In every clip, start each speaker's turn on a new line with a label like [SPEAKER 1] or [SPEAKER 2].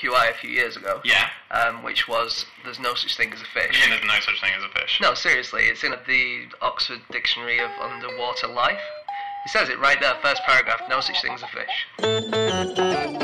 [SPEAKER 1] QI a few years ago.
[SPEAKER 2] Yeah.
[SPEAKER 1] Um, which was there's no such thing as a
[SPEAKER 2] You
[SPEAKER 1] fish.
[SPEAKER 2] mean there's no such thing as a fish?
[SPEAKER 1] No, seriously, it's in the Oxford Dictionary of Underwater Life. It says it right there, first paragraph. No such thing as a fish.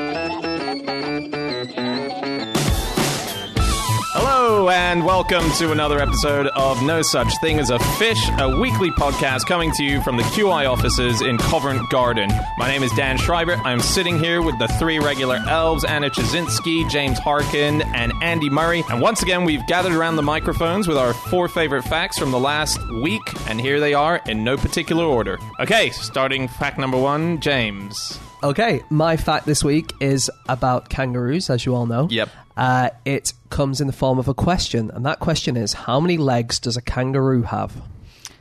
[SPEAKER 3] And welcome to another episode of No Such Thing as a Fish, a weekly podcast coming to you from the QI offices in Covent Garden. My name is Dan Schreiber. I'm sitting here with the three regular elves Anna Ptaszynski, James Harkin, and Andy Murray. And once again, we've gathered around the microphones with our four favorite facts from the last week, and here they are in no particular order. Okay, starting fact number one, James.
[SPEAKER 4] Okay, my fact this week is about kangaroos, as you all know.
[SPEAKER 3] Yep.
[SPEAKER 4] Uh, it comes in the form of a question, and that question is how many legs does a kangaroo have?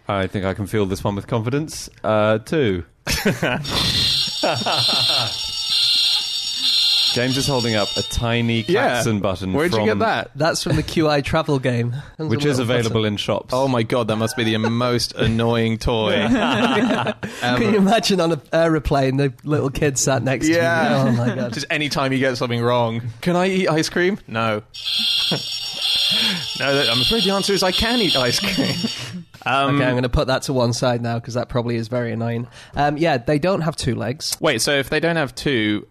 [SPEAKER 5] I think I can feel this one with confidence. Uh, two. James is holding up a tiny klaxon button.
[SPEAKER 3] Where'd you get that?
[SPEAKER 4] That's from the QI travel game. There's
[SPEAKER 5] Which is available
[SPEAKER 4] button.
[SPEAKER 5] in shops.
[SPEAKER 3] Oh my god, that must be the most annoying toy.
[SPEAKER 4] Can you imagine on an aeroplane the little kid sat next
[SPEAKER 3] Yeah.
[SPEAKER 4] to you? Oh my god.
[SPEAKER 3] Just any time you get something wrong. Can I eat ice cream? No. no, I'm afraid the answer is I can eat ice cream. Um,
[SPEAKER 4] Okay, I'm going to put that to one side now because that probably is very annoying. Um, yeah, they don't have two legs.
[SPEAKER 3] Wait, so if they don't have two,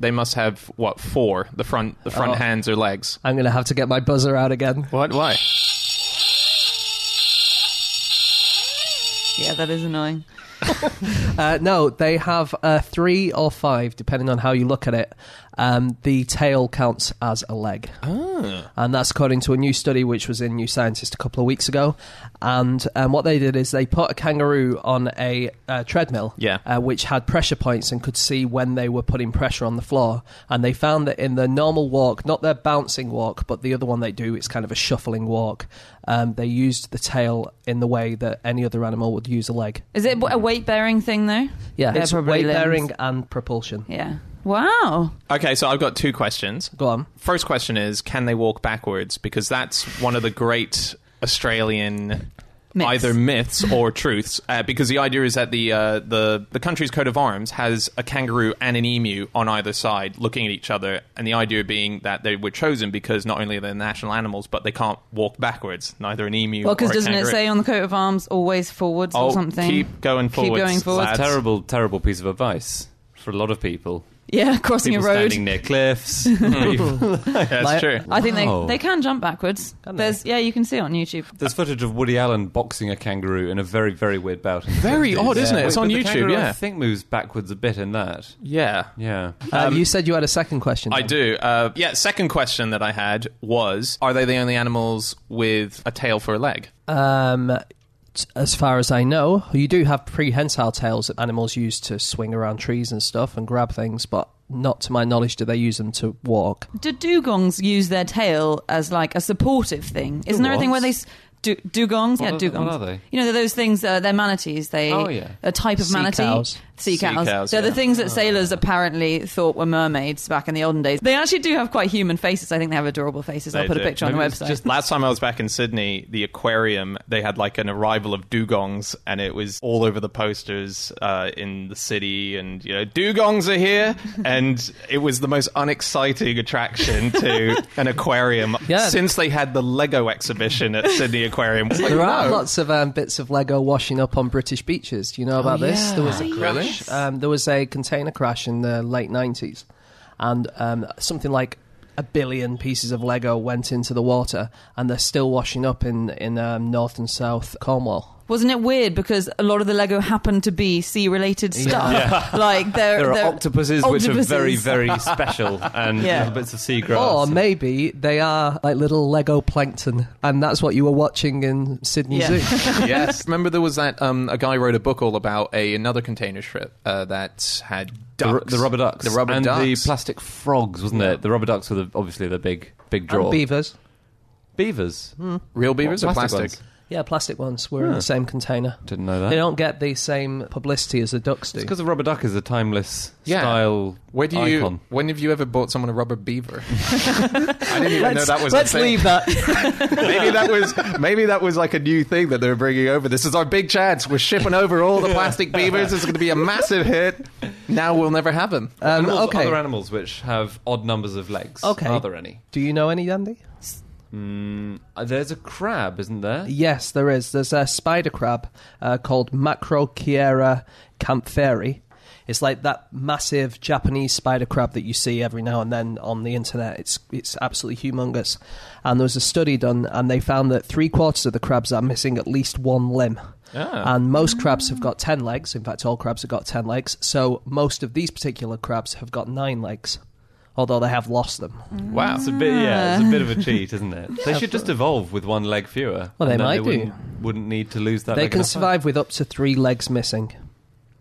[SPEAKER 3] they must have what four? The front, the front
[SPEAKER 4] Oh.
[SPEAKER 3] hands or legs?
[SPEAKER 4] I'm going to have to get my buzzer out again.
[SPEAKER 3] What? Why?
[SPEAKER 6] Yeah, that is annoying.
[SPEAKER 4] Uh, no, they have uh, three or five, depending on how you look at it. Um, the tail counts as a leg.
[SPEAKER 3] Ah.
[SPEAKER 4] And that's according to a new study which was in New Scientist a couple of weeks ago. And um, what they did is they put a kangaroo on a uh, treadmill,
[SPEAKER 3] Yeah.
[SPEAKER 4] uh, which had pressure points and could see when they were putting pressure on the floor. And they found that in the normal walk, not their bouncing walk, but the other one they do, it's kind of a shuffling walk. Um, they used the tail in the way that any other animal would use a leg.
[SPEAKER 6] Is it a weight bearing thing though?
[SPEAKER 4] Yeah,
[SPEAKER 6] They're
[SPEAKER 4] it's
[SPEAKER 6] probably
[SPEAKER 4] weight bearing and propulsion.
[SPEAKER 6] Yeah. Wow.
[SPEAKER 3] Okay, so I've got two questions.
[SPEAKER 4] Go on.
[SPEAKER 3] First question is, can they walk backwards? Because that's one of the great Australian
[SPEAKER 6] Myths.
[SPEAKER 3] either myths or truths. Uh, because the idea is that the uh, the the country's coat of arms has a kangaroo and an emu on either side, looking at each other, and the idea being that they were chosen because not only are they national animals, but they can't walk backwards. Neither an emu.
[SPEAKER 6] Well, because doesn't it say on the coat of arms always forwards
[SPEAKER 3] Oh,
[SPEAKER 6] or something?
[SPEAKER 3] keep going forwards.
[SPEAKER 6] Keep
[SPEAKER 3] forwards,
[SPEAKER 6] going forwards.
[SPEAKER 3] lads.
[SPEAKER 5] terrible, terrible piece of advice for a lot of people.
[SPEAKER 6] Yeah, crossing
[SPEAKER 5] People
[SPEAKER 6] a road.
[SPEAKER 5] standing near cliffs. people-
[SPEAKER 3] That's
[SPEAKER 4] My-
[SPEAKER 3] true.
[SPEAKER 6] I think they
[SPEAKER 5] Oh.
[SPEAKER 6] they can jump backwards.
[SPEAKER 4] Can?
[SPEAKER 6] There's yeah, you can see it on YouTube.
[SPEAKER 5] There's footage of Woody Allen boxing a kangaroo in a very, very weird bout.
[SPEAKER 3] Very
[SPEAKER 5] 50s.
[SPEAKER 3] odd, isn't it? It's
[SPEAKER 5] But
[SPEAKER 3] on
[SPEAKER 5] the
[SPEAKER 3] YouTube,
[SPEAKER 5] kangaroo,
[SPEAKER 3] yeah.
[SPEAKER 5] I think moves backwards a bit in that.
[SPEAKER 3] Yeah.
[SPEAKER 5] Yeah.
[SPEAKER 4] Uh,
[SPEAKER 3] Um,
[SPEAKER 4] you said you had a second question.
[SPEAKER 3] I
[SPEAKER 4] Dan.
[SPEAKER 3] do. Uh, yeah, second question that I had was Are they the only animals with a tail for a leg?
[SPEAKER 4] Um, t- as far as I know, you do have prehensile tails that animals use to swing around trees and stuff and grab things, but not to my knowledge do they use them to walk.
[SPEAKER 6] Do dugongs use their tail as like a supportive thing? Isn't there a thing where they s- du- dugongs?
[SPEAKER 5] What
[SPEAKER 6] yeah,
[SPEAKER 5] are-
[SPEAKER 6] dugongs.
[SPEAKER 5] what are they?
[SPEAKER 6] You know, they're those things. Uh, they're manatees. They
[SPEAKER 5] Oh, yeah.
[SPEAKER 6] a type of
[SPEAKER 4] Sea
[SPEAKER 6] manatee.
[SPEAKER 4] cows.
[SPEAKER 6] Sea
[SPEAKER 3] Sea
[SPEAKER 6] cows.
[SPEAKER 3] cows,
[SPEAKER 6] They're
[SPEAKER 3] yeah.
[SPEAKER 6] the things that sailors apparently thought were mermaids back in the olden days. They actually do have quite human faces. I think they have adorable faces. I'll
[SPEAKER 3] They
[SPEAKER 6] put a
[SPEAKER 3] do.
[SPEAKER 6] picture on the website.
[SPEAKER 3] Just last time I was back in Sydney, the aquarium they had like an arrival of dugongs, and it was all over the posters uh, in the city, and you know dugongs are here, and it was the most unexciting attraction to an aquarium
[SPEAKER 4] Yeah.
[SPEAKER 3] since they had the Lego exhibition at Sydney Aquarium. Like,
[SPEAKER 4] There are
[SPEAKER 3] no.
[SPEAKER 4] lots of um, bits of Lego washing up on British beaches. Do you know about this?
[SPEAKER 3] yeah.
[SPEAKER 4] There was a
[SPEAKER 3] Oh,
[SPEAKER 4] crash.
[SPEAKER 3] yes.
[SPEAKER 4] Um, there was a container crash in the late nineties, and um, something like a billion pieces of Lego went into the water, and they're still washing up in in um, North and South Cornwall.
[SPEAKER 6] Wasn't it weird because a lot of the Lego happened to be sea-related stuff? Like there,
[SPEAKER 5] There are
[SPEAKER 6] there-
[SPEAKER 5] octopuses, which are very, very special and
[SPEAKER 6] Yeah.
[SPEAKER 5] little bits of seagrass.
[SPEAKER 4] Or maybe they are like little Lego plankton, and that's what you were watching in Sydney
[SPEAKER 6] Yeah.
[SPEAKER 4] Zoo.
[SPEAKER 3] yes. Remember there was that um, a guy wrote a book all about a another container ship uh, that had
[SPEAKER 5] the, ru-
[SPEAKER 3] ducks.
[SPEAKER 5] the rubber ducks.
[SPEAKER 3] The rubber
[SPEAKER 5] and
[SPEAKER 3] ducks.
[SPEAKER 5] the plastic frogs, wasn't it? The rubber ducks were the, obviously the big, big draw.
[SPEAKER 4] and beavers.
[SPEAKER 5] Beavers.
[SPEAKER 3] Real beavers
[SPEAKER 5] What,
[SPEAKER 3] or
[SPEAKER 5] plastic
[SPEAKER 3] plastic?
[SPEAKER 5] Ones?
[SPEAKER 4] Yeah, plastic ones were in
[SPEAKER 5] Huh.
[SPEAKER 4] the same container.
[SPEAKER 5] Didn't know that.
[SPEAKER 4] They don't get the same publicity as the ducks do.
[SPEAKER 5] It's because a rubber duck is a timeless
[SPEAKER 3] Yeah.
[SPEAKER 5] style
[SPEAKER 3] Where do you?
[SPEAKER 5] icon.
[SPEAKER 3] When have you ever bought someone a rubber beaver? I didn't even know that was. a
[SPEAKER 4] Let's
[SPEAKER 3] thing.
[SPEAKER 4] leave that.
[SPEAKER 3] maybe that was maybe that was like a new thing that they were bringing over. This is our big chance. We're shipping over all the plastic beavers. It's going to be a massive hit. now we'll never have them.
[SPEAKER 4] Um,
[SPEAKER 5] animals,
[SPEAKER 4] okay.
[SPEAKER 5] Other animals which have odd numbers of legs.
[SPEAKER 4] Okay.
[SPEAKER 5] Are there any?
[SPEAKER 4] Do you know any, Andy?
[SPEAKER 5] Mm, uh, there's a crab, isn't there?
[SPEAKER 4] Yes, there is. There's a spider crab uh, called Macrocheira kaempferi. It's like that massive Japanese spider crab that you see every now and then on the internet. It's it's absolutely humongous. And there was a study done, and they found that three quarters of the crabs are missing at least one limb.
[SPEAKER 3] Ah.
[SPEAKER 4] And most crabs have got ten legs. In fact, all crabs have got ten legs. So most of these particular crabs have got nine legs, although they have lost them.
[SPEAKER 3] Wow.
[SPEAKER 5] It's a bit, yeah, it's a bit of a cheat, isn't it? they should just evolve with one leg fewer.
[SPEAKER 4] Well, they
[SPEAKER 5] and then
[SPEAKER 4] might do.
[SPEAKER 5] Wouldn't, wouldn't need to lose that.
[SPEAKER 4] They
[SPEAKER 5] leg
[SPEAKER 4] can
[SPEAKER 5] time.
[SPEAKER 4] survive with up to three legs missing.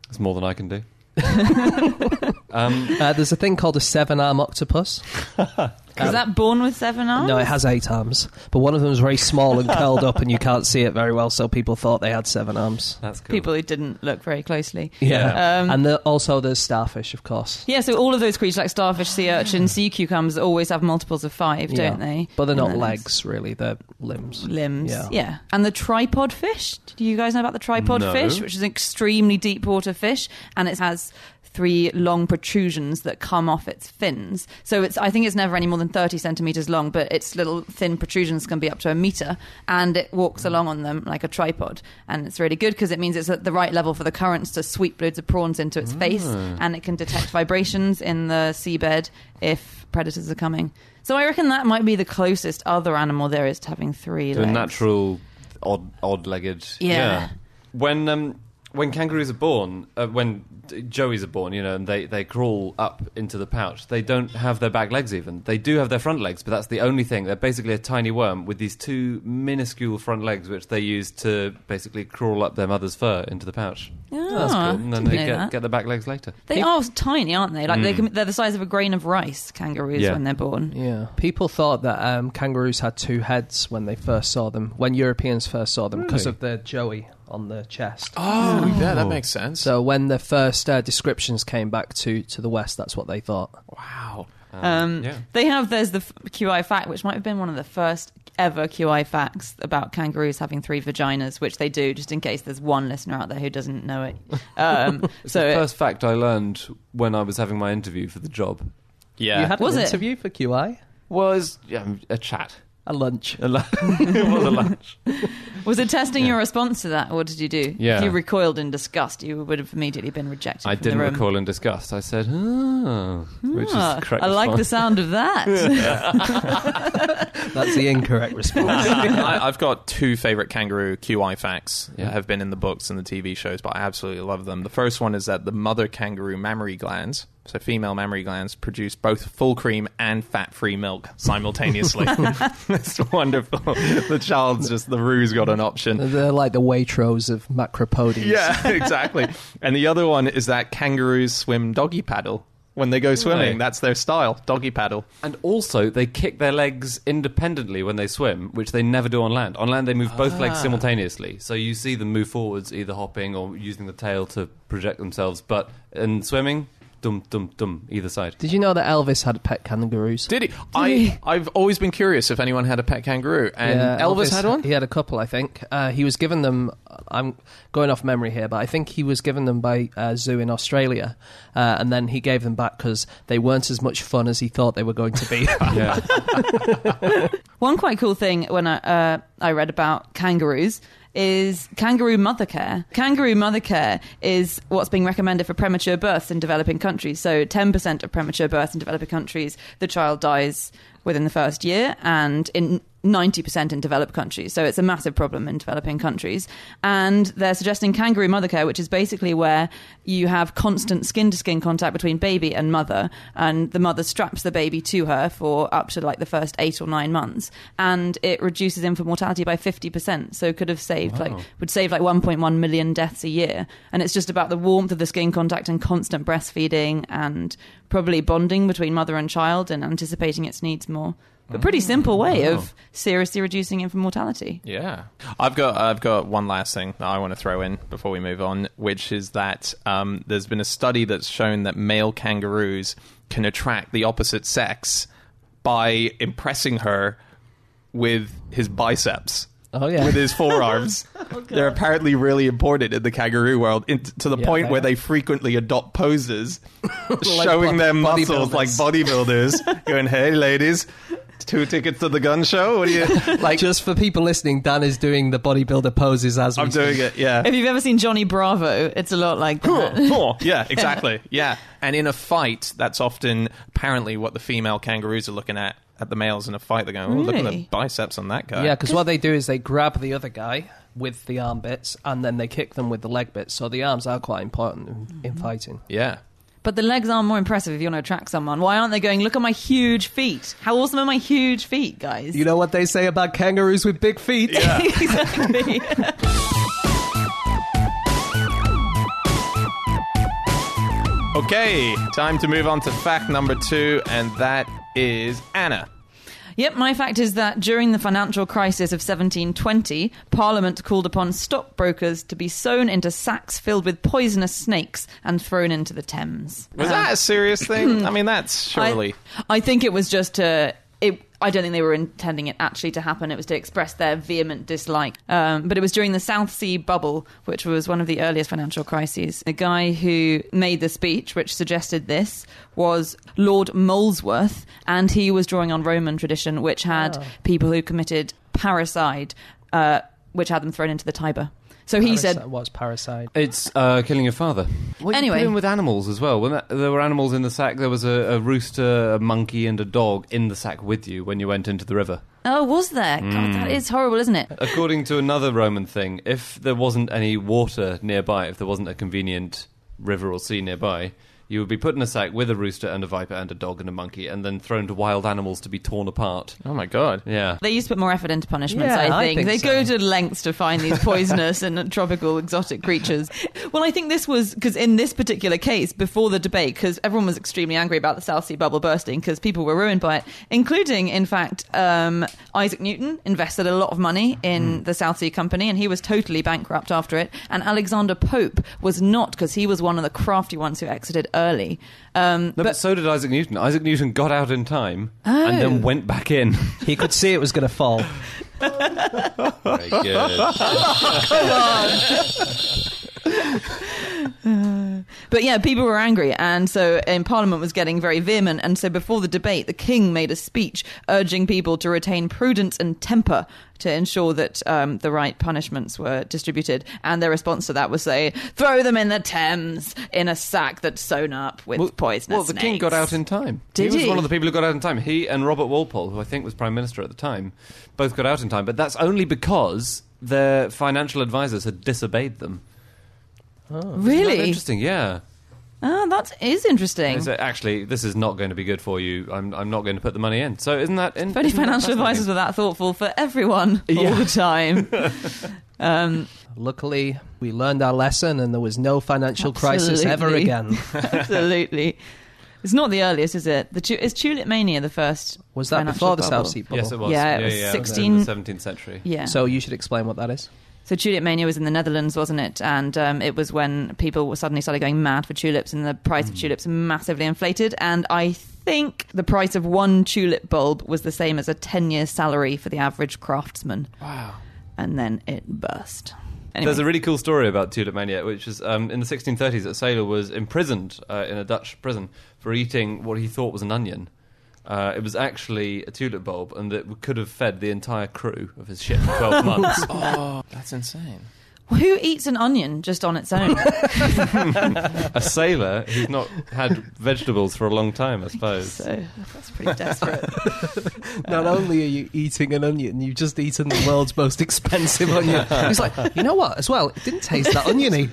[SPEAKER 5] It's more than I can do. um,
[SPEAKER 4] Uh, there's a thing called a seven arm octopus.
[SPEAKER 6] Is that born with seven arms?
[SPEAKER 4] No, it has eight arms, but one of them is very small and curled up, and you can't see it very well. So people thought they had seven arms.
[SPEAKER 5] that's cool.
[SPEAKER 6] People who didn't look very closely.
[SPEAKER 3] Yeah.
[SPEAKER 6] Um,
[SPEAKER 4] and the, also there's starfish, of course.
[SPEAKER 6] Yeah, so all of those creatures like starfish, sea urchin, sea cucumbers always have multiples of five,
[SPEAKER 4] Yeah.
[SPEAKER 6] don't they?
[SPEAKER 4] But they're not
[SPEAKER 6] then
[SPEAKER 4] legs, really. They're limbs.
[SPEAKER 6] Limbs.
[SPEAKER 4] Yeah.
[SPEAKER 6] Yeah. And the tripod fish. Do you guys know about the tripod
[SPEAKER 5] No.
[SPEAKER 6] fish, which is an extremely deep water fish and it has three long protrusions that come off its fins. So it's I think it's never any more than 30 centimeters long, but its little thin protrusions can be up to a meter and it walks along on them like a tripod. And it's really good because it means it's at the right level for the currents to sweep loads of prawns into its face and it can detect vibrations in the seabed if predators are coming. So I reckon that might be the closest other animal there is to having three
[SPEAKER 5] the
[SPEAKER 6] legs.
[SPEAKER 5] natural odd odd-legged.
[SPEAKER 6] Yeah.
[SPEAKER 5] When um when kangaroos are born, uh, when joeys are born, you know, and they they crawl up into the pouch, they don't have their back legs even. They do have their front legs, but that's the only thing. They're basically a tiny worm with these two minuscule front legs, which they use to basically crawl up their mother's fur into the pouch.
[SPEAKER 6] Ah,
[SPEAKER 5] And then
[SPEAKER 6] didn't
[SPEAKER 5] they get,
[SPEAKER 6] that.
[SPEAKER 5] get their back legs later.
[SPEAKER 6] They are tiny, aren't they? Like they
[SPEAKER 5] Mm.
[SPEAKER 6] can, they're the size of a grain of rice. Kangaroos
[SPEAKER 5] Yeah.
[SPEAKER 6] when they're born.
[SPEAKER 4] Yeah. People thought that um, kangaroos had two heads when they first saw them, when Europeans first saw them, because
[SPEAKER 5] Really?
[SPEAKER 4] of their joey on the chest.
[SPEAKER 3] Oh, yeah, that makes sense.
[SPEAKER 4] So when the first uh, descriptions came back to, to the west, that's what they thought.
[SPEAKER 3] wow.
[SPEAKER 6] Um,
[SPEAKER 5] yeah.
[SPEAKER 6] They have there's the f- QI fact, which might have been one of the first ever QI facts about kangaroos having three vaginas, which they do, just in case there's one listener out there who doesn't know it. Um,
[SPEAKER 5] It's
[SPEAKER 6] so
[SPEAKER 5] the
[SPEAKER 6] it-
[SPEAKER 5] first fact I learned when I was having my interview for the job
[SPEAKER 3] Yeah.
[SPEAKER 4] You had
[SPEAKER 6] Was
[SPEAKER 4] an
[SPEAKER 6] it?
[SPEAKER 4] interview for QI?
[SPEAKER 5] was yeah, a chat.
[SPEAKER 4] A lunch.
[SPEAKER 5] A lu- it was a lunch.
[SPEAKER 6] was it testing your response to that? What did you do?
[SPEAKER 5] Yeah.
[SPEAKER 6] If you recoiled in disgust, you would have immediately been rejected.
[SPEAKER 5] I
[SPEAKER 6] from
[SPEAKER 5] didn't
[SPEAKER 6] the room.
[SPEAKER 5] recoil in disgust. I said, "Oh," which
[SPEAKER 6] Ah,
[SPEAKER 5] is correct.
[SPEAKER 6] I like the sound of that.
[SPEAKER 4] That's the incorrect response.
[SPEAKER 3] I, I've got two favorite kangaroo QI facts
[SPEAKER 5] Yeah.
[SPEAKER 3] have been in the books and the TV shows, but I absolutely love them. The first one is that the mother kangaroo mammary glands, so female mammary glands, produce both full cream and fat free milk simultaneously. it's wonderful. The child's just, the roo's got an option.
[SPEAKER 4] They're like the Waitrose of macropodies.
[SPEAKER 3] Yeah, exactly. And the other one is that kangaroos swim doggy paddle. When they go swimming,
[SPEAKER 5] Right.
[SPEAKER 3] that's their style, doggy paddle.
[SPEAKER 5] And also, they kick their legs independently when they swim, which they never do on land. On land, they move both legs ah. simultaneously. So you see them move forwards, either hopping or using the tail to project themselves. But in swimming, dum dum dum, either side.
[SPEAKER 4] Did you know that Elvis had pet kangaroos?
[SPEAKER 3] Did he? I, I've always been curious if anyone had a pet kangaroo. And
[SPEAKER 4] Yeah,
[SPEAKER 3] Elvis, had one?
[SPEAKER 4] He had a couple, I think. Uh, he was given them. I'm going off memory here, but I think he was given them by a zoo in Australia, uh, and then he gave them back because they weren't as much fun as he thought they were going to be.
[SPEAKER 5] Yeah.
[SPEAKER 6] One quite cool thing when I, uh, I read about kangaroos is kangaroo mother care. Kangaroo mother care is what's being recommended for premature births in developing countries. So 10% of premature births in developing countries, the child dies within the first year, and in 90% in developed countries. So it's a massive problem in developing countries. And they're suggesting kangaroo mother care, which is basically where you have constant skin to skin contact between baby and mother, and the mother straps the baby to her for up to like the first eight or nine months, and it reduces infant mortality by 50%. So could have saved like would save like 1.1 million deaths a year. And it's just about the warmth of the skin contact and constant breastfeeding and probably bonding between mother and child and anticipating its needs more. But pretty simple way of seriously reducing infant mortality.
[SPEAKER 3] Yeah, I've got I've got one last thing that I want to throw in before we move on, which is that um, there's been a study that's shown that male kangaroos can attract the opposite sex by impressing her with his biceps.
[SPEAKER 4] Oh, yeah.
[SPEAKER 3] with his forearms. They're apparently really important in the kangaroo world, in, to the
[SPEAKER 4] Yeah,
[SPEAKER 3] point
[SPEAKER 4] they
[SPEAKER 3] where
[SPEAKER 4] are.
[SPEAKER 3] they frequently adopt poses, showing their
[SPEAKER 4] bod-
[SPEAKER 3] muscles like
[SPEAKER 4] bodybuilders.
[SPEAKER 3] bodybuilders, going, "Hey, ladies, two tickets to the gun show. What do you like?"
[SPEAKER 4] Just for people listening, Dan is doing the bodybuilder poses as we
[SPEAKER 3] I'm doing
[SPEAKER 4] speak.
[SPEAKER 3] it. Yeah.
[SPEAKER 6] If you've ever seen Johnny Bravo, it's a lot like that.
[SPEAKER 3] yeah, exactly. Yeah. And in a fight, that's often apparently what the female kangaroos are looking at at the males in a fight. They're going, "Oh, look at the biceps on that guy."
[SPEAKER 4] Yeah, because what they do is they grab the other guy with the arm bits and then they kick them with the leg bits. So the arms are quite important in,
[SPEAKER 6] Mm-hmm.
[SPEAKER 4] in fighting.
[SPEAKER 3] Yeah.
[SPEAKER 6] But the legs are more impressive if you want to attract someone. Why aren't they going, look at my huge feet? How awesome are my huge feet, guys?
[SPEAKER 4] You know what they say about kangaroos with big feet?
[SPEAKER 6] exactly.
[SPEAKER 3] Okay, time to move on to fact number two, and that is Anna.
[SPEAKER 6] Yep, my fact is that during the financial crisis of 1720, Parliament called upon stockbrokers to be sewn into sacks filled with poisonous snakes and thrown into the Thames.
[SPEAKER 3] Was that a um, serious thing? I mean, that's surely.
[SPEAKER 6] I, I think it was just to. It, I don't think they were intending it actually to happen. It was to express their vehement dislike. Um, but it was during the South Sea bubble, which was one of the earliest financial crises. The guy who made the speech, which suggested this, was Lord Molesworth, and he was drawing on Roman tradition, which had people who committed parricide, uh, which had them thrown into the Tiber. So he said,
[SPEAKER 4] Parasite- What's parasite?
[SPEAKER 5] It's uh, killing your father. Well,
[SPEAKER 6] Anyway.
[SPEAKER 5] you put in with animals as well. When that, there were animals in the sack, there was a, a rooster, a monkey, and a dog in the sack with you when you went into the river.
[SPEAKER 6] "Oh, was there? God, that is horrible, isn't it?"
[SPEAKER 5] According to another Roman thing, if there wasn't any water nearby, if there wasn't a convenient river or sea nearby, you would be put in a sack with a rooster and a viper and a dog and a monkey, and then thrown to wild animals to be torn apart.
[SPEAKER 3] Oh my god.
[SPEAKER 5] Yeah.
[SPEAKER 6] They used to put more effort into punishments,
[SPEAKER 4] Yeah,
[SPEAKER 6] I
[SPEAKER 4] I
[SPEAKER 6] think.
[SPEAKER 4] think
[SPEAKER 6] they
[SPEAKER 4] so.
[SPEAKER 6] go to lengths to find these poisonous and tropical exotic creatures. Well, I think this was because in this particular case, before the debate, because everyone was extremely angry about the South Sea bubble bursting because people were ruined by it, including, in fact, um, Isaac Newton invested a lot of money in the South Sea Company and he was totally bankrupt after it. And Alexander Pope was not because he was one of the crafty ones who exited early. Um,
[SPEAKER 5] No, but,
[SPEAKER 6] but
[SPEAKER 5] so did Isaac Newton. Isaac Newton got out in time and then went back in.
[SPEAKER 4] He could see it was going to fall.
[SPEAKER 5] Very good.
[SPEAKER 6] But yeah, people were angry, and so in Parliament was getting very vehement. And so before the debate, the King made a speech urging people to retain prudence and temper to ensure that um, the right punishments were distributed. And their response to that was say, "Throw them in the Thames in a sack that's sewn up with poisonous
[SPEAKER 5] Well, the king got out in time.
[SPEAKER 6] Did
[SPEAKER 5] he was
[SPEAKER 6] he?
[SPEAKER 5] one of the people who got out in time. He and Robert Walpole, who I think was prime minister at the time, both got out in time. But that's only because their financial advisors had disobeyed them. Isn't that
[SPEAKER 6] Really?
[SPEAKER 5] interesting. Yeah.
[SPEAKER 6] Oh, that is interesting.
[SPEAKER 5] They said, actually, this is not going to be good for you. I'm, I'm not going to put the money in. So isn't that? In,
[SPEAKER 6] If only
[SPEAKER 5] that
[SPEAKER 6] financial advisors
[SPEAKER 5] fascinating?
[SPEAKER 6] were that thoughtful for everyone all the time. um,
[SPEAKER 4] Luckily, we learned our lesson and there was no financial crisis ever again.
[SPEAKER 6] absolutely. It's not the earliest, is it? The tu- is Tulip Mania the first?
[SPEAKER 4] Was that
[SPEAKER 6] financial
[SPEAKER 4] before the
[SPEAKER 6] bubble?
[SPEAKER 4] South Sea bubble?
[SPEAKER 5] Yes, it was.
[SPEAKER 6] Yeah, it
[SPEAKER 5] yeah,
[SPEAKER 6] was
[SPEAKER 5] yeah,
[SPEAKER 6] 16
[SPEAKER 5] in the 17th century.
[SPEAKER 6] Yeah.
[SPEAKER 4] So you should explain what that is.
[SPEAKER 6] So Tulip Mania was in the Netherlands, wasn't it? And um, it was when people suddenly started going mad for tulips, and the price
[SPEAKER 5] Mm.
[SPEAKER 6] of tulips massively inflated. And I think the price of one tulip bulb was the same as a ten-year salary for the average craftsman.
[SPEAKER 3] Wow.
[SPEAKER 6] And then it burst. Anyway.
[SPEAKER 5] There's a really cool story about Tulip Mania, which is um, in the 1630s, a sailor was imprisoned uh, in a Dutch prison for eating what he thought was an onion. Uh, it was actually a tulip bulb, and it could have fed the entire crew of his ship for 12 months.
[SPEAKER 3] Oh, that's insane.
[SPEAKER 6] Who eats an onion just on its own?
[SPEAKER 5] a sailor who's not had vegetables for a long time, I suppose.
[SPEAKER 6] so that's pretty desperate.
[SPEAKER 4] Not only are you eating an onion, you've just eaten the world's most expensive onion. He's like, you know what? As well, it didn't taste that oniony.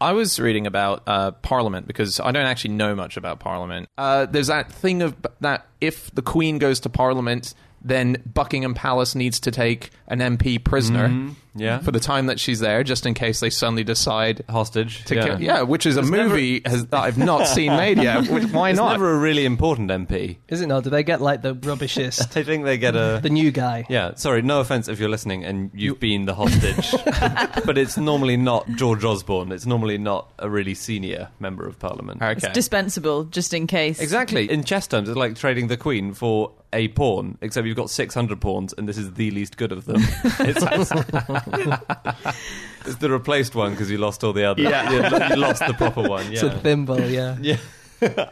[SPEAKER 3] I was reading about uh, Parliament because I don't actually know much about Parliament. Uh, there's that thing of that if the Queen goes to Parliament, then Buckingham Palace needs to take an MP prisoner
[SPEAKER 5] Mhm, yeah.
[SPEAKER 3] for the time that she's there, just in case they suddenly decide
[SPEAKER 5] Hostage.
[SPEAKER 3] to
[SPEAKER 5] yeah.
[SPEAKER 3] kill. Yeah, which is a
[SPEAKER 5] There's never-
[SPEAKER 3] movie has, that I've not seen made yet. Which- Why
[SPEAKER 5] It's
[SPEAKER 3] not?
[SPEAKER 5] never a really important MP.
[SPEAKER 4] Is it not? Do they get like the rubbishest,
[SPEAKER 5] I think they get a.
[SPEAKER 4] the new guy?
[SPEAKER 5] Yeah, sorry, no offense if you're listening and you've been the hostage. but it's normally not George Osborne. It's normally not a really senior member of parliament.
[SPEAKER 3] okay.
[SPEAKER 6] It's dispensable, just in case.
[SPEAKER 5] Exactly. In chess terms, it's like trading the queen for a pawn, except you've got 600 pawns and this is the least good of them. It's, It's the replaced one because you lost all the others.
[SPEAKER 3] Yeah.
[SPEAKER 5] you, you lost the proper one.
[SPEAKER 4] It's a thimble, yeah.
[SPEAKER 5] Yeah.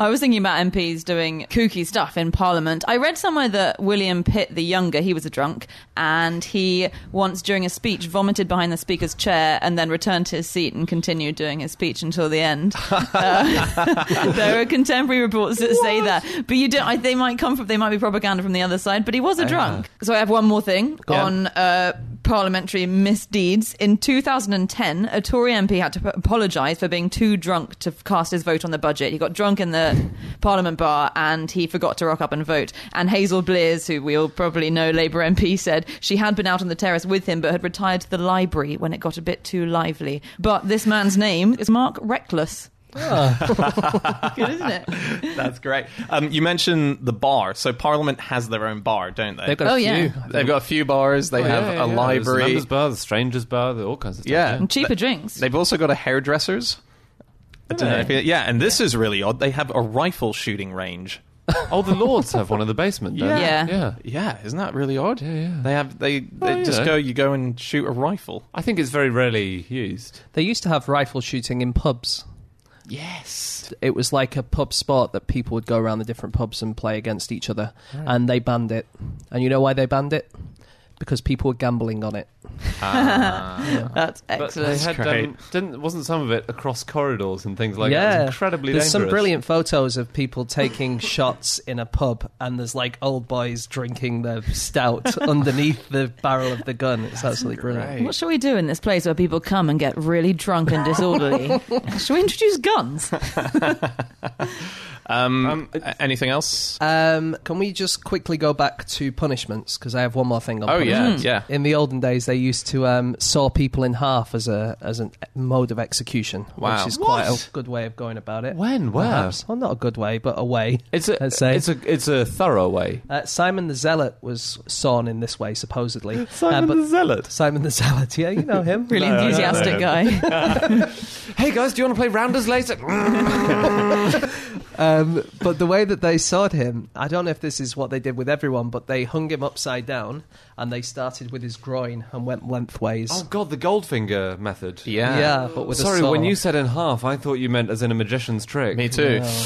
[SPEAKER 6] I was thinking about MPs doing kooky stuff in Parliament. I read somewhere that William Pitt the Younger, he was a drunk, and he once during a speech vomited behind the Speaker's chair and then returned to his seat and continued doing his speech until the end. Uh, there are contemporary reports that say that, but you don't. I, they might come from. They might be propaganda from the other side. But he was a drunk. So I have one more thing
[SPEAKER 3] Yeah.
[SPEAKER 6] on uh, parliamentary misdeeds. In 2010, a Tory MP had to apologise for being too drunk to cast his vote on the budget. He got drunk in the Parliament bar and he forgot to rock up and vote. And Hazel Blears, who we all probably know, Labour MP, said she had been out on the terrace with him but had retired to the library when it got a bit too lively. But this man's name is Mark Reckless. Good, isn't it?
[SPEAKER 3] That's great. Um, you mentioned the bar. So Parliament has their own bar, don't they?
[SPEAKER 4] They've got
[SPEAKER 6] Oh,
[SPEAKER 4] a
[SPEAKER 6] yeah.
[SPEAKER 4] few.
[SPEAKER 3] They've got a few bars. They
[SPEAKER 5] Oh,
[SPEAKER 3] have
[SPEAKER 5] yeah,
[SPEAKER 3] a
[SPEAKER 5] yeah, yeah. There's
[SPEAKER 3] library.
[SPEAKER 5] the members bar, the strangers bar, all kinds of stuff.
[SPEAKER 3] Yeah.
[SPEAKER 6] And cheaper drinks.
[SPEAKER 3] They've also got a hairdressers. I don't know if you- yeah, and this is really odd. They have a rifle shooting range.
[SPEAKER 5] Oh, the Lords have one in the basement. Don't they?
[SPEAKER 6] Yeah.
[SPEAKER 5] yeah.
[SPEAKER 3] Yeah, isn't that really odd?
[SPEAKER 5] Yeah, yeah.
[SPEAKER 3] They have they, they
[SPEAKER 5] you
[SPEAKER 3] just
[SPEAKER 5] know.
[SPEAKER 3] go. You go and shoot a rifle.
[SPEAKER 5] I think it's very rarely used.
[SPEAKER 4] They used to have rifle shooting in pubs.
[SPEAKER 5] Yes.
[SPEAKER 4] It was like a pub sport that people would go around the different pubs and play against each other. And they banned it. And you know why they banned it? Because people were gambling on it.
[SPEAKER 6] That's
[SPEAKER 5] But
[SPEAKER 6] excellent.
[SPEAKER 5] they had,
[SPEAKER 3] great.
[SPEAKER 5] um, didn't, wasn't some of it across corridors and things like that? It
[SPEAKER 4] yeah,
[SPEAKER 5] was incredibly
[SPEAKER 4] There's
[SPEAKER 5] dangerous.
[SPEAKER 4] some brilliant photos of people taking shots in a pub, and there's like old boys drinking the stout underneath the barrel of the gun. It's absolutely brilliant.
[SPEAKER 6] What shall we do in this place where people come and get really drunk and disorderly? shall we introduce guns?
[SPEAKER 3] Um,
[SPEAKER 5] Um,
[SPEAKER 3] a- anything else?
[SPEAKER 4] Um, can we just quickly go back to punishments? Because I have one more thing on
[SPEAKER 3] oh yeah,
[SPEAKER 4] punishments.
[SPEAKER 3] Yeah.
[SPEAKER 4] In the olden days, they used to um, saw people in half as a as a mode of execution,
[SPEAKER 3] Wow.
[SPEAKER 4] which is quite
[SPEAKER 5] What?
[SPEAKER 4] a good way of going about it.
[SPEAKER 5] When? Where?
[SPEAKER 4] Perhaps. Well, not a good way, but a way.
[SPEAKER 5] It's a,
[SPEAKER 4] Let's say.
[SPEAKER 5] it's a, it's a thorough way.
[SPEAKER 4] Uh, Simon the Zealot was sawn in this way, supposedly.
[SPEAKER 5] Simon
[SPEAKER 4] Uh, but
[SPEAKER 5] the Zealot.
[SPEAKER 4] Simon the Zealot, yeah, you know him.
[SPEAKER 6] Really
[SPEAKER 5] No, no,
[SPEAKER 6] enthusiastic guy.
[SPEAKER 5] Hey guys, do you want to play rounders later?
[SPEAKER 4] Um, but the way that they sawed him, I don't know if this is what they did with everyone, but they hung him upside down and they started with his groin and went lengthways.
[SPEAKER 5] oh god, the Goldfinger method.
[SPEAKER 3] Yeah.
[SPEAKER 4] yeah, but with a
[SPEAKER 5] Sorry,
[SPEAKER 4] saw.
[SPEAKER 5] when you said in half, I thought you meant as in a magician's trick.
[SPEAKER 3] Me too.
[SPEAKER 4] No.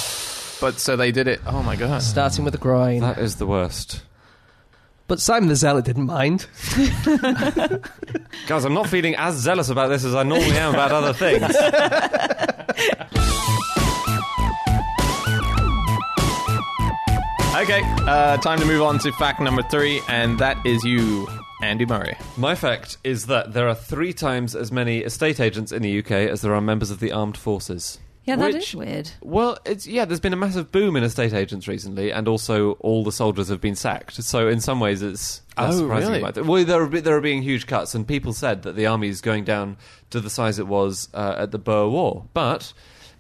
[SPEAKER 3] But so they did it. Oh my god.
[SPEAKER 4] starting with the groin.
[SPEAKER 5] That is the worst.
[SPEAKER 4] But Simon the Zealot didn't mind.
[SPEAKER 5] Guys, I'm not feeling as zealous about this as I normally am about other things.
[SPEAKER 3] Okay, uh, time to move on to fact number three, and that is you, Andy Murray.
[SPEAKER 5] My fact is that there are three times as many estate agents in the UK as there are members of the armed forces.
[SPEAKER 6] Yeah, that is
[SPEAKER 5] Which-
[SPEAKER 6] weird.
[SPEAKER 5] Well, it's yeah. There's been a massive boom in estate agents recently, and also all the soldiers have been sacked. So in some ways, it's less
[SPEAKER 3] Oh,
[SPEAKER 5] surprising.
[SPEAKER 3] really?
[SPEAKER 5] about it. Well, there are be- there are being huge cuts, and people said that the army is going down to the size it was uh, at the Boer War, but.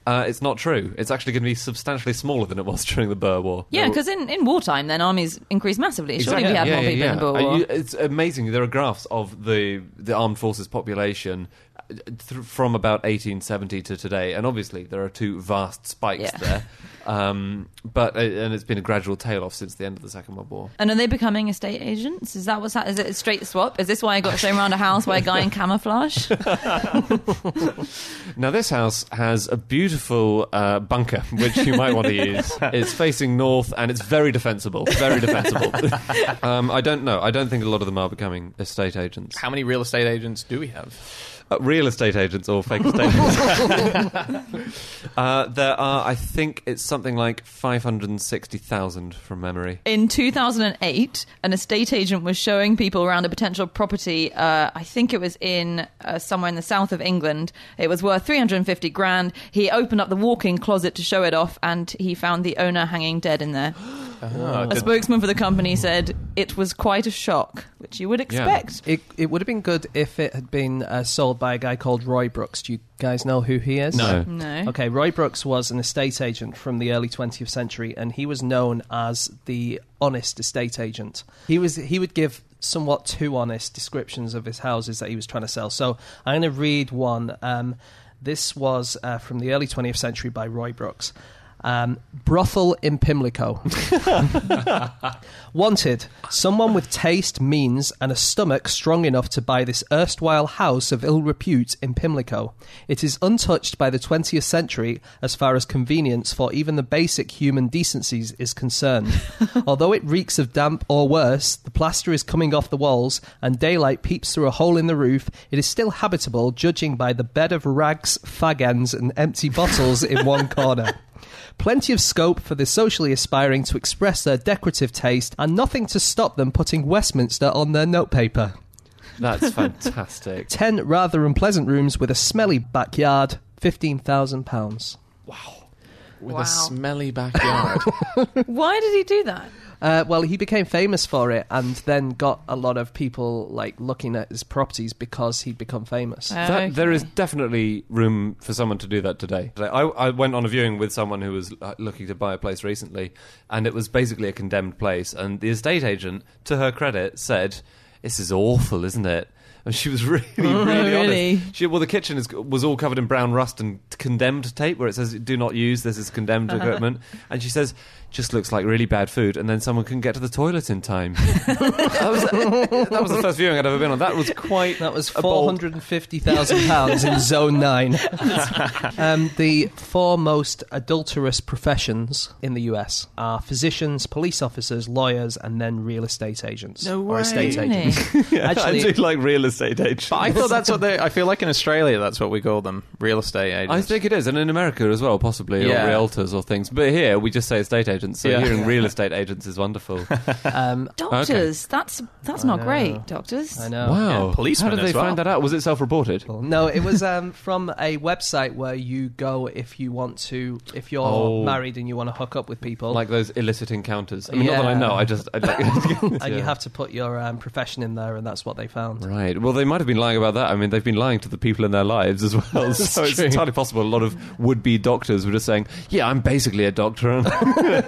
[SPEAKER 5] Uh, it's not true. It's actually going to be substantially smaller than it was during the Boer War.
[SPEAKER 6] Yeah, because in, in wartime, then armies increase massively. Surely we
[SPEAKER 5] Exactly.
[SPEAKER 6] had
[SPEAKER 5] Yeah,
[SPEAKER 6] more
[SPEAKER 5] yeah,
[SPEAKER 6] people in the
[SPEAKER 5] yeah.
[SPEAKER 6] Boer War.
[SPEAKER 5] you- it's amazing. There are graphs of the the armed forces population from about 1870 to today, and obviously there are two vast spikes
[SPEAKER 6] Yeah.
[SPEAKER 5] there. Um, but uh, and it's been a gradual tail off since the end of the Second World War.
[SPEAKER 6] And are they becoming estate agents? Is that what's that? Is it a straight swap? Is this why I got shown around a house by a guy in camouflage?
[SPEAKER 5] Now this house has a beautiful uh, bunker which you might want to use. It's facing north and it's very defensible. Very defensible. um, I don't know. I don't think a lot of them are becoming estate agents.
[SPEAKER 3] How many real estate agents do we have?
[SPEAKER 5] Uh, real estate agents or fake estate agents? uh, there are, I think it's something like 560,000 from memory.
[SPEAKER 6] In 2008, an estate agent was showing people around a potential property. Uh, I think it was in uh, somewhere in the south of England. It was worth 350 grand. He opened up the walk-in closet to show it off, and he found the owner hanging dead in there.
[SPEAKER 3] Oh,
[SPEAKER 6] A
[SPEAKER 3] did-
[SPEAKER 6] spokesman for the company said it was quite a shock, which you would expect.
[SPEAKER 4] It, it would have been good if it had been uh, sold by a guy called Roy Brooks. Do you guys know who he is?
[SPEAKER 5] No.
[SPEAKER 6] No.
[SPEAKER 4] Okay, Roy Brooks was an estate agent from the early 20th century, and he was known as the honest estate agent. He was he would give somewhat too honest descriptions of his houses that he was trying to sell. So I'm going to read one. Um, this was uh, from the early 20th century by Roy Brooks. Um, brothel in Pimlico. Wanted, someone with taste, means, and a stomach strong enough to buy this erstwhile house of ill repute in Pimlico. It is untouched by the 20th century as far as convenience for even the basic human decencies is concerned. Although it reeks of damp or worse, the plaster is coming off the walls and daylight peeps through a hole in the roof, it is still habitable judging by the bed of rags, fag ends, and empty bottles in one corner. Plenty of scope for the socially aspiring to express their decorative taste, and nothing to stop them putting Westminster on their notepaper.
[SPEAKER 5] That's fantastic.
[SPEAKER 4] Ten rather unpleasant rooms with a smelly backyard, £15,000. Wow.
[SPEAKER 3] With
[SPEAKER 6] Wow.
[SPEAKER 3] a smelly backyard.
[SPEAKER 6] Why did he do that?
[SPEAKER 4] Uh, well, he became famous for it and then got a lot of people like looking at his properties because he'd become famous.
[SPEAKER 6] Uh,
[SPEAKER 5] That, there is definitely room for someone to do that today. I, I went on a viewing with someone who was looking to buy a place recently, and it was basically a condemned place. And the estate agent, to her credit, said, "This is awful, isn't it?" And she was really, really,
[SPEAKER 6] Really?
[SPEAKER 5] honest. She, well, the kitchen is, was all covered in brown rust and condemned tape, where it says "Do not use. This is condemned equipment." And she says, "Just looks like really bad food." And then someone couldn't get to the toilet in time. that, was, that was the first viewing I'd ever been on. That was quite.
[SPEAKER 4] That was four hundred and fifty thousand pounds in Zone Nine. um, the four most adulterous professions in the US are physicians, police officers, lawyers, and then real estate agents
[SPEAKER 6] No
[SPEAKER 4] or
[SPEAKER 6] way.
[SPEAKER 4] estate
[SPEAKER 6] Really?
[SPEAKER 4] agents.
[SPEAKER 5] I
[SPEAKER 4] Actually,
[SPEAKER 5] do like real estate agents.
[SPEAKER 3] but I thought that's what they. I feel like in Australia, that's what we call them, real estate agents.
[SPEAKER 5] I think it is, and in America as well, possibly,
[SPEAKER 3] Yeah.
[SPEAKER 5] or realtors or things. But here we just say estate agents. So
[SPEAKER 3] Yeah.
[SPEAKER 5] hearing real estate agents is wonderful.
[SPEAKER 4] um,
[SPEAKER 6] Doctors. That's that's
[SPEAKER 4] I
[SPEAKER 6] not
[SPEAKER 4] know.
[SPEAKER 6] great. Doctors.
[SPEAKER 4] I know.
[SPEAKER 5] wow,
[SPEAKER 3] Yeah, policemen
[SPEAKER 5] How did they
[SPEAKER 3] as well.
[SPEAKER 5] find that out? Was it self-reported?
[SPEAKER 4] No, it was um, from a website where you go if you want to, if you're
[SPEAKER 5] Oh.
[SPEAKER 4] married and you want to hook up with people,
[SPEAKER 5] Like those illicit encounters. I mean, not that I know. I just I'd like,
[SPEAKER 4] and you have to put your um, profession in there, and that's what they found.
[SPEAKER 5] Right. Well, they might have been lying about that. I mean, they've been lying to the people in their lives as well. so it's
[SPEAKER 4] true.
[SPEAKER 5] entirely possible a lot of would-be doctors were just saying, "Yeah, I'm basically a doctor."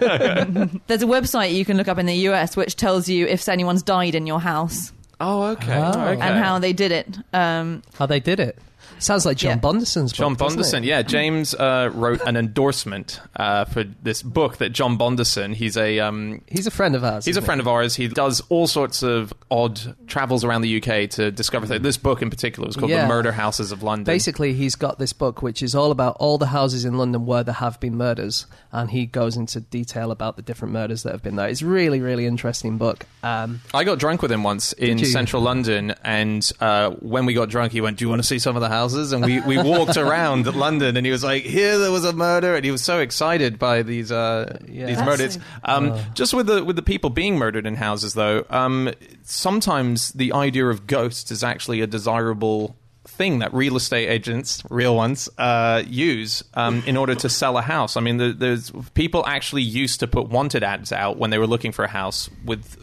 [SPEAKER 6] There's a website you can look up in the US which tells you if anyone's died in your house
[SPEAKER 5] oh, okay.
[SPEAKER 4] Oh.
[SPEAKER 5] okay.
[SPEAKER 6] and how they did it. Um,
[SPEAKER 4] How they did it. Sounds like John
[SPEAKER 6] Yeah.
[SPEAKER 4] Bondeson's
[SPEAKER 3] John
[SPEAKER 4] book, doesn't
[SPEAKER 3] Bondeson,
[SPEAKER 4] it?
[SPEAKER 3] yeah. James uh, wrote an endorsement uh, for this book that John Bondeson. He's a um,
[SPEAKER 4] He's a friend of ours.
[SPEAKER 3] he's a
[SPEAKER 4] isn't
[SPEAKER 3] friend of ours. He does all sorts of odd travels around the UK to discover things. This book in particular was called
[SPEAKER 4] Yeah.
[SPEAKER 3] "The Murder Houses of London."
[SPEAKER 4] Basically, he's got this book which is all about all the houses in London where there have been murders, and he goes into detail about the different murders that have been there. It's a really, really interesting book. Um,
[SPEAKER 3] I got drunk with him once in central London, and uh, when we got drunk, he went, "Do you want to see some of the houses?" And we, we walked around London, and he was like, "Here, there was a murder," and he was so excited by these uh,
[SPEAKER 4] Yeah.
[SPEAKER 3] these
[SPEAKER 4] That's
[SPEAKER 3] murders. Um, Just with the with the people being murdered in houses, though, um, sometimes the idea of ghosts is actually a desirable thing that real estate agents, real ones, uh, use um, in order to sell a house. I mean, the, there's people actually used to put wanted ads out when they were looking for a house with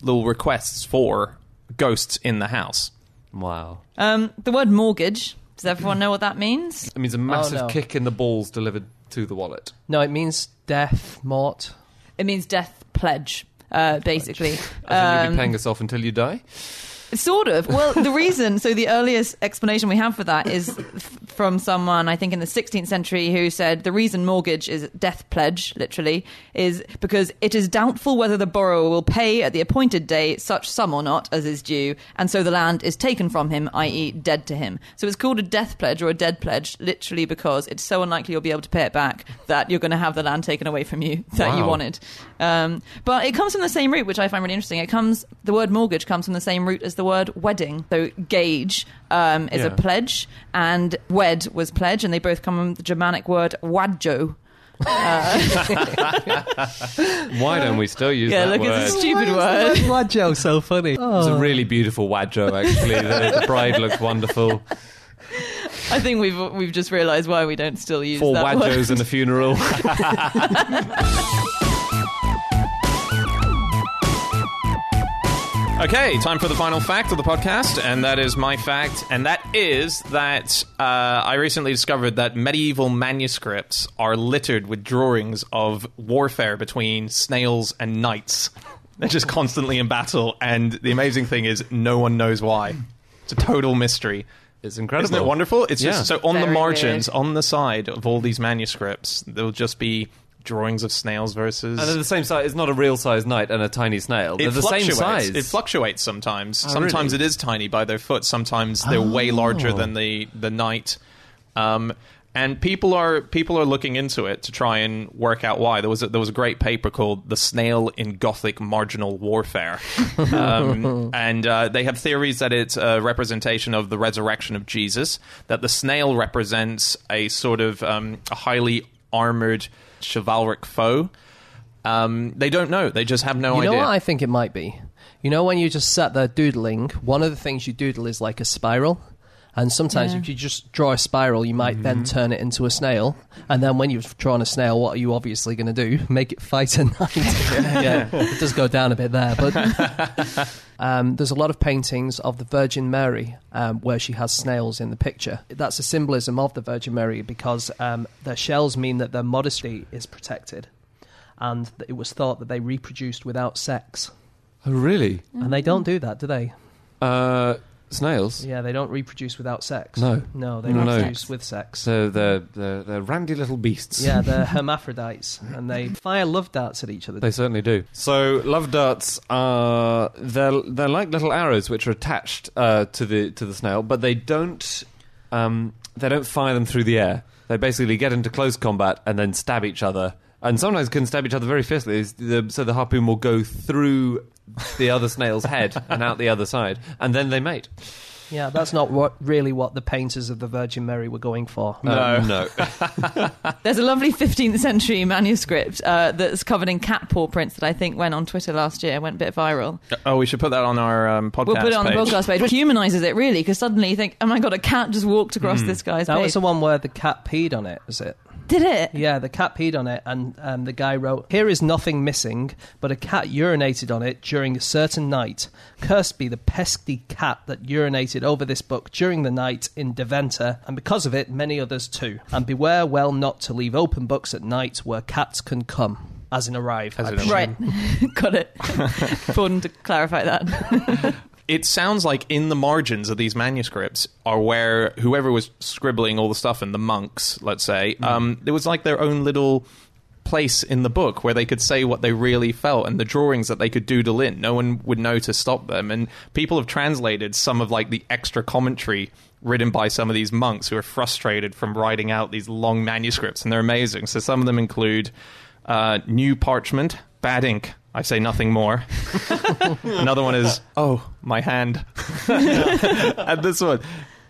[SPEAKER 3] little requests for ghosts in the house.
[SPEAKER 5] Wow.
[SPEAKER 6] um, the word mortgage. Does everyone know what that means?
[SPEAKER 5] It means a massive
[SPEAKER 4] no.
[SPEAKER 5] kick in the balls delivered to the wallet.
[SPEAKER 4] no, it means death, mort.
[SPEAKER 6] It means death pledge. Uh, basically,
[SPEAKER 5] As in you'll
[SPEAKER 6] Um,
[SPEAKER 5] be paying us off until you die.
[SPEAKER 6] Sort of. Well, the reason, so the earliest explanation we have for that is f- from someone, I think in the 16th century, who said the reason mortgage is death pledge, literally, is because it is doubtful whether the borrower will pay at the appointed day such sum or not as is due, and so the land is taken from him, i.e., dead to him. So it's called a death pledge or a dead pledge, literally because it's so unlikely you'll be able to pay it back that you're going to have the land taken away from you that you wanted. Um, but it comes from the same root, which I find really interesting. It comes, the word mortgage comes from the same root as the word wedding. So gage um, is a pledge, and wed was pledge, and they both come from the Germanic word wadjo.
[SPEAKER 5] Why don't we still use
[SPEAKER 6] Yeah,
[SPEAKER 5] that
[SPEAKER 6] look,
[SPEAKER 5] word?
[SPEAKER 6] it's a stupid word.
[SPEAKER 4] Wadjo, so funny?
[SPEAKER 5] It was
[SPEAKER 4] Oh.
[SPEAKER 5] a really beautiful wadjo, actually. the, the bride looked wonderful.
[SPEAKER 6] I think we've we've just realised why we don't still use
[SPEAKER 5] Four
[SPEAKER 6] that word.
[SPEAKER 5] wadjos and a funeral.
[SPEAKER 3] Okay, time for the final fact of the podcast, and that is my fact, and that is that uh, I recently discovered that medieval manuscripts are littered with drawings of warfare between snails and knights. They're just constantly in battle, and the amazing thing is, no one knows why. It's a total mystery.
[SPEAKER 5] It's incredible.
[SPEAKER 3] Isn't it wonderful? It's
[SPEAKER 5] Yeah.
[SPEAKER 3] just so on the margins,
[SPEAKER 6] weird.
[SPEAKER 3] on the side of all these manuscripts, there'll just be drawings of snails versus.
[SPEAKER 5] And they're the same size. It's not a real size knight and a tiny snail. They're
[SPEAKER 3] it
[SPEAKER 5] the same size.
[SPEAKER 3] It fluctuates sometimes.
[SPEAKER 5] Oh,
[SPEAKER 3] sometimes
[SPEAKER 5] really?
[SPEAKER 3] it is tiny by their foot. Sometimes they're way larger
[SPEAKER 5] Oh.
[SPEAKER 3] than the the knight. Um, and people are people are looking into it to try and work out why. There was a, there was a great paper called "The Snail in Gothic Marginal Warfare," um, and uh, they have theories that it's a representation of the resurrection of Jesus. That the snail represents a sort of um, a highly armored chivalric foe. Um, they don't know. They just have no idea.
[SPEAKER 4] you
[SPEAKER 3] idea.
[SPEAKER 4] know what I think it might be? You know, when you just sat there doodling, one of the things you doodle is like a spiral. And sometimes
[SPEAKER 6] Yeah.
[SPEAKER 4] if you just draw a spiral, you might then turn it into a snail. And then when you've drawn a snail, what are you obviously going to do? Make it fight a knight. yeah, it does go down a bit there. But um, there's a lot of paintings of the Virgin Mary um, where she has snails in the picture. That's a symbolism of the Virgin Mary because um, their shells mean that their modesty is protected. And it was thought that they reproduced without sex.
[SPEAKER 5] oh, really?
[SPEAKER 4] And they don't do that, do they?
[SPEAKER 5] Uh, snails.
[SPEAKER 4] Yeah, they don't reproduce without sex.
[SPEAKER 5] No.
[SPEAKER 4] No, they
[SPEAKER 5] No, no.
[SPEAKER 4] reproduce with sex.
[SPEAKER 5] So they're, they're they're randy little beasts.
[SPEAKER 4] Yeah, they're hermaphrodites, and they fire love darts at each other.
[SPEAKER 5] They certainly do. So love darts are they're they're like little arrows which are attached uh, to the to the snail, but they don't um, they don't fire them through the air. They basically get into close combat and then stab each other, and sometimes can stab each other very fiercely. The- so the harpoon will go through the other snail's head and out the other side, and then they mate.
[SPEAKER 4] Yeah, that's not what really what the painters of the Virgin Mary were going for.
[SPEAKER 5] Uh, no.
[SPEAKER 6] There's a lovely 15th century manuscript uh, that's covered in cat paw prints that I think went on Twitter last year, went a bit viral.
[SPEAKER 3] Oh, we should put that on our um, podcast.
[SPEAKER 6] We'll put it on
[SPEAKER 3] page.
[SPEAKER 6] the podcast page, which humanises it really, because suddenly you think, oh my god, a cat just walked across
[SPEAKER 3] Hmm.
[SPEAKER 6] this guy's
[SPEAKER 4] That
[SPEAKER 6] page.
[SPEAKER 4] was the one where the cat peed on it, is it?
[SPEAKER 6] Did it?
[SPEAKER 4] Yeah, the cat peed on it, and um, the guy wrote, Here is nothing missing, but a cat urinated on it during a certain night. Cursed be the pesky cat that urinated over this book during the night in Deventer, and because of it, many others too. And beware well not to leave open books at night where cats can come. As in arrive.
[SPEAKER 3] As in.
[SPEAKER 6] Right. Got it. Important to clarify that.
[SPEAKER 3] It sounds like in the margins of these manuscripts are where whoever was scribbling all the stuff and the monks, let's say, um, there was like their own little place in the book where they could say what they really felt and the drawings that they could doodle in. No one would know to stop them. And people have translated some of like the extra commentary written by some of these monks who are frustrated from writing out these long manuscripts, and they're amazing. So some of them include uh, new parchment, bad ink. I say nothing more. Another one is, oh, my hand. and this one,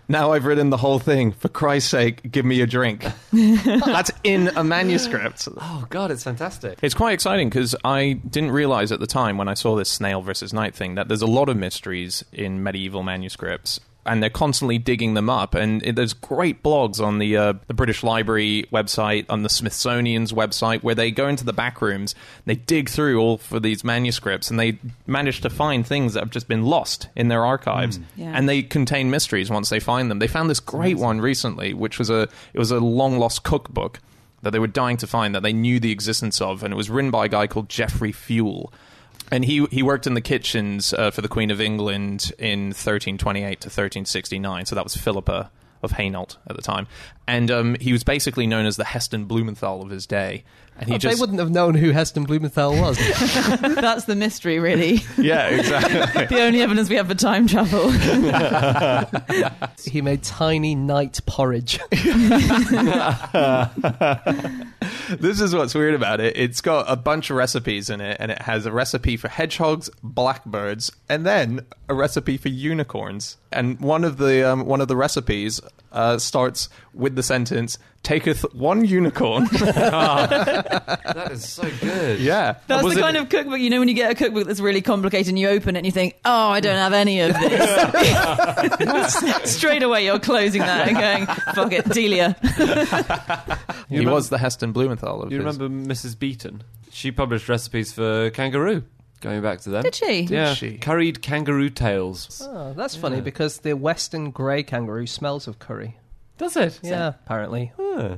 [SPEAKER 3] now I've written the whole thing. For Christ's sake, give me a drink. That's in a manuscript.
[SPEAKER 5] oh God, it's fantastic.
[SPEAKER 3] It's quite exciting because I didn't realize at the time when I saw this snail versus knight thing that there's a lot of mysteries in medieval manuscripts. And they're constantly digging them up, and it, there's great blogs on the uh, the British Library website, on the Smithsonian's website, where they go into the back rooms, they dig through all for these manuscripts, and they manage to find things that have just been lost in their archives,
[SPEAKER 6] Yeah.
[SPEAKER 3] and they contain mysteries once they find them. They found this great one recently, which was a it was a long lost cookbook that they were dying to find that they knew the existence of, and it was written by a guy called Jeffrey Fuel. And he he worked in the kitchens uh, for the Queen of England in 1328 to 1369. So that was Philippa of Hainault at the time, and um, he was basically known as the Heston Blumenthal of his day. And he
[SPEAKER 4] Oh,
[SPEAKER 3] just
[SPEAKER 4] They wouldn't have known who Heston Blumenthal was.
[SPEAKER 6] That's the mystery, really.
[SPEAKER 3] yeah exactly.
[SPEAKER 6] the only evidence we have for time travel.
[SPEAKER 4] he made tiny night porridge.
[SPEAKER 3] This is what's weird about it. It's got a bunch of recipes in it, and it has a recipe for hedgehogs, blackbirds, and then a recipe for unicorns. And one of the um, one of the recipes uh, starts with the sentence "taketh one unicorn."
[SPEAKER 5] That is so good.
[SPEAKER 3] yeah,
[SPEAKER 6] That's the
[SPEAKER 3] it-
[SPEAKER 6] kind of cookbook, you know, when you get a cookbook that's really complicated and you open it and you think, oh, I don't have any of this. Straight away, you're closing that and going, fuck it, Delia.
[SPEAKER 3] He
[SPEAKER 5] remember-
[SPEAKER 3] was the Heston Blumenthal of
[SPEAKER 5] You
[SPEAKER 3] his-
[SPEAKER 5] remember Mrs. Beeton? She published recipes for kangaroo. Going back to them,
[SPEAKER 6] Did she?
[SPEAKER 5] yeah,
[SPEAKER 3] she?
[SPEAKER 5] curried kangaroo tails.
[SPEAKER 4] Oh, that's funny because the western grey kangaroo smells of curry.
[SPEAKER 5] Does it?
[SPEAKER 4] Yeah, apparently.
[SPEAKER 5] Huh.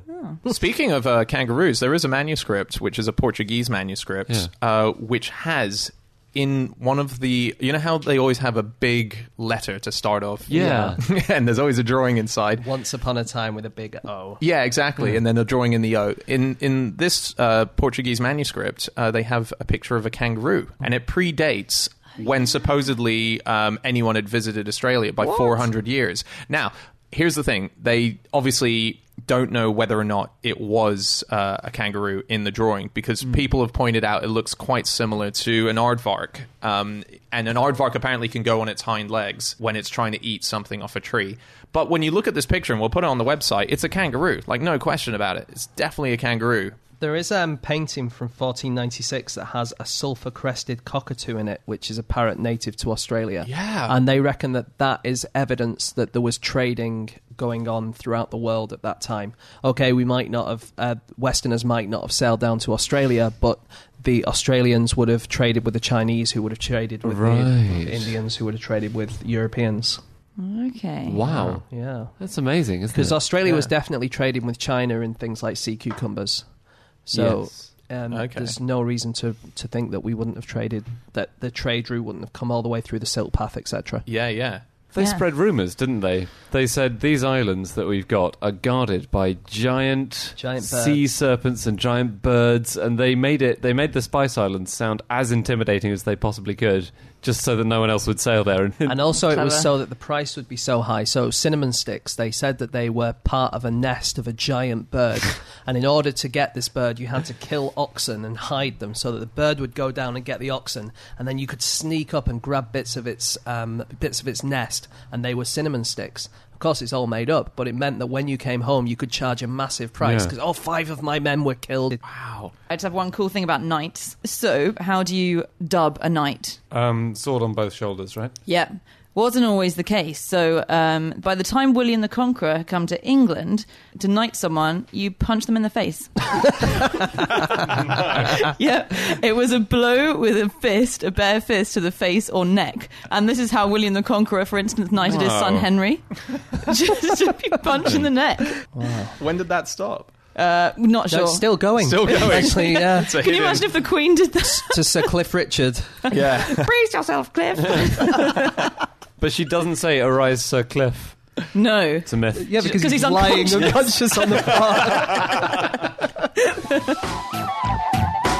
[SPEAKER 3] Speaking of uh, kangaroos, there is a manuscript, which is a Portuguese manuscript,
[SPEAKER 5] Yeah.
[SPEAKER 3] uh, which has in one of the, you know how they always have a big letter to start off.
[SPEAKER 5] Yeah.
[SPEAKER 3] and there's always a drawing inside.
[SPEAKER 4] Once upon a time with a big O.
[SPEAKER 3] Yeah, exactly. And then a drawing in the O. In in this uh, Portuguese manuscript, uh, they have a picture of a kangaroo, and it predates when supposedly um, anyone had visited Australia by 400 years. Now, here's the thing: they obviously don't know whether or not it was uh, a kangaroo in the drawing because people have pointed out it looks quite similar to an aardvark. Um, and an aardvark apparently can go on its hind legs when it's trying to eat something off a tree. But when you look at this picture, and we'll put it on the website, it's a kangaroo. Like, no question about it. It's definitely a kangaroo.
[SPEAKER 4] There is a um, painting from 1496 that has a sulphur crested cockatoo in it, which is a parrot native to Australia.
[SPEAKER 3] Yeah.
[SPEAKER 4] And they reckon that that is evidence that there was trading going on throughout the world at that time. Okay, we might not have, uh, Westerners might not have sailed down to Australia, but the Australians would have traded with the Chinese, who would have traded with
[SPEAKER 5] Right.
[SPEAKER 4] the Indians, who would have traded with Europeans.
[SPEAKER 6] Okay.
[SPEAKER 5] Wow.
[SPEAKER 4] Yeah.
[SPEAKER 5] That's amazing, isn't it?
[SPEAKER 4] Because Australia was definitely trading with China in things like sea cucumbers. So
[SPEAKER 5] Yes.
[SPEAKER 4] um,
[SPEAKER 3] Okay.
[SPEAKER 4] there's no reason to, to think that we wouldn't have traded, that the trade route wouldn't have come all the way through the Silk Path, etc.
[SPEAKER 3] Yeah, yeah.
[SPEAKER 5] They
[SPEAKER 6] Yeah.
[SPEAKER 5] spread rumours, didn't they? They said these islands that we've got are guarded by giant,
[SPEAKER 4] Giant
[SPEAKER 5] sea serpents and giant birds, and they made it. They made the Spice Islands sound as intimidating as they possibly could, just so that no one else would sail there. And,
[SPEAKER 4] And also, it was so that the price would be so high. So, cinnamon sticks, they said that they were part of a nest of a giant bird. and in order to get this bird, you had to kill oxen and hide them so that the bird would go down and get the oxen. And then you could sneak up and grab bits of its, um, bits of its nest, and they were cinnamon sticks. Of course, it's all made up, but it meant that when you came home, you could charge a massive price
[SPEAKER 5] Yeah.
[SPEAKER 4] because, five of my men were killed.
[SPEAKER 3] Wow.
[SPEAKER 6] I just have one cool thing about knights. So, how do you dub a knight?
[SPEAKER 5] um, sword on both shoulders, right?
[SPEAKER 6] Yeah. Wasn't always the case. So, um, by the time William the Conqueror had come to England to knight someone, you punch them in the face. yeah. It was a blow with a fist, a bare fist to the face or neck. And this is how William the Conqueror, for instance, knighted his son Henry. Just a punch in the neck.
[SPEAKER 3] When did that stop?
[SPEAKER 6] Uh, not
[SPEAKER 4] No,
[SPEAKER 6] sure.
[SPEAKER 4] it's still going.
[SPEAKER 3] Still going.
[SPEAKER 4] Actually, yeah.
[SPEAKER 3] It's a
[SPEAKER 6] Can you imagine if the Queen did that?
[SPEAKER 4] to Sir Cliff Richard.
[SPEAKER 3] Yeah.
[SPEAKER 6] Brace yourself, Cliff.
[SPEAKER 5] But she doesn't say "Arise, Sir Cliff."
[SPEAKER 6] no.
[SPEAKER 5] It's a myth.
[SPEAKER 4] Yeah, because
[SPEAKER 6] 'Cause
[SPEAKER 4] he's,
[SPEAKER 6] he's
[SPEAKER 4] lying
[SPEAKER 6] unconscious.
[SPEAKER 4] unconscious on the floor.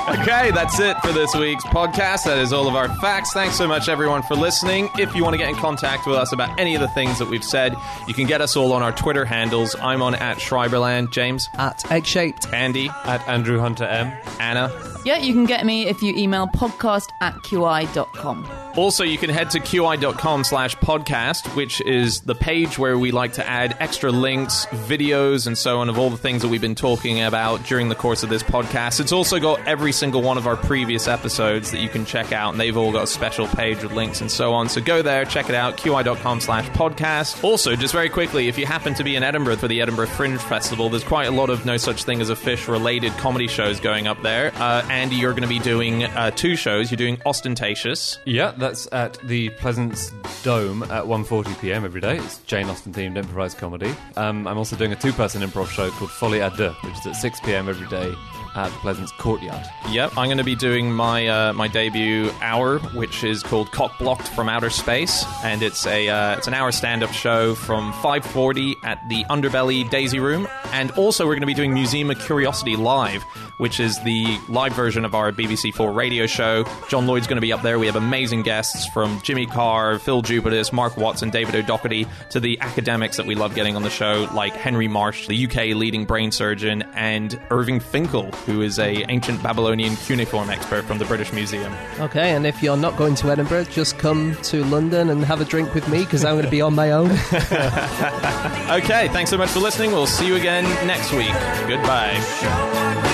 [SPEAKER 3] Okay, that's it for this week's podcast. That is all of our facts. Thanks so much, everyone, for listening. If you want to get in contact with us about any of the things that we've said, you can get us all on our Twitter handles. I'm on at Schreiberland. James,
[SPEAKER 4] At egg shaped.
[SPEAKER 3] Andy,
[SPEAKER 5] At Andrew Hunter M.
[SPEAKER 3] Anna.
[SPEAKER 6] Yeah, you can get me if you email podcast at qi.com.
[SPEAKER 3] Also, you can head to qi.com slash podcast, which is the page where we like to add extra links, videos, and so on of all the things that we've been talking about during the course of this podcast. It's also got every single one of our previous episodes that you can check out, and they've all got a special page with links and so on. So go there, check it out, qi.com slash podcast. Also, just very quickly, if you happen to be in Edinburgh for the Edinburgh Fringe Festival, there's quite a lot of no such thing as a fish related comedy shows going up there. Uh, Andy, you're going to be doing uh, two shows. You're doing Austentatious.
[SPEAKER 5] Yeah, that's at the Pleasance Dome at 1:40 p.m. every day. It's Jane Austen themed improvised comedy. Um, I'm also doing a two-person improv show called Folie à deux, which is at 6 p.m. every day at the Pleasance Courtyard.
[SPEAKER 3] Yep, I'm going to be doing my uh, my debut hour, which is called Cock Blocked from Outer Space, and it's a uh, it's an hour stand up show from 5:40 at the Underbelly Daisy Room, and also we're going to be doing Museum of Curiosity live, which is the live version of our BBC Four radio show. John Lloyd's going to be up there. We have amazing guests from Jimmy Carr, Phil Jupitus, Mark Watson, David O'Doherty, to the academics that we love getting on the show, like Henry Marsh, the UK leading brain surgeon, and Irving Finkel, who is a ancient Babylonian cuneiform expert from the British Museum.
[SPEAKER 4] Okay, and if you're not going to Edinburgh, just come to London and have a drink with me because I'm going to be on my own.
[SPEAKER 3] Okay, thanks so much for listening. We'll see you again next week. Goodbye.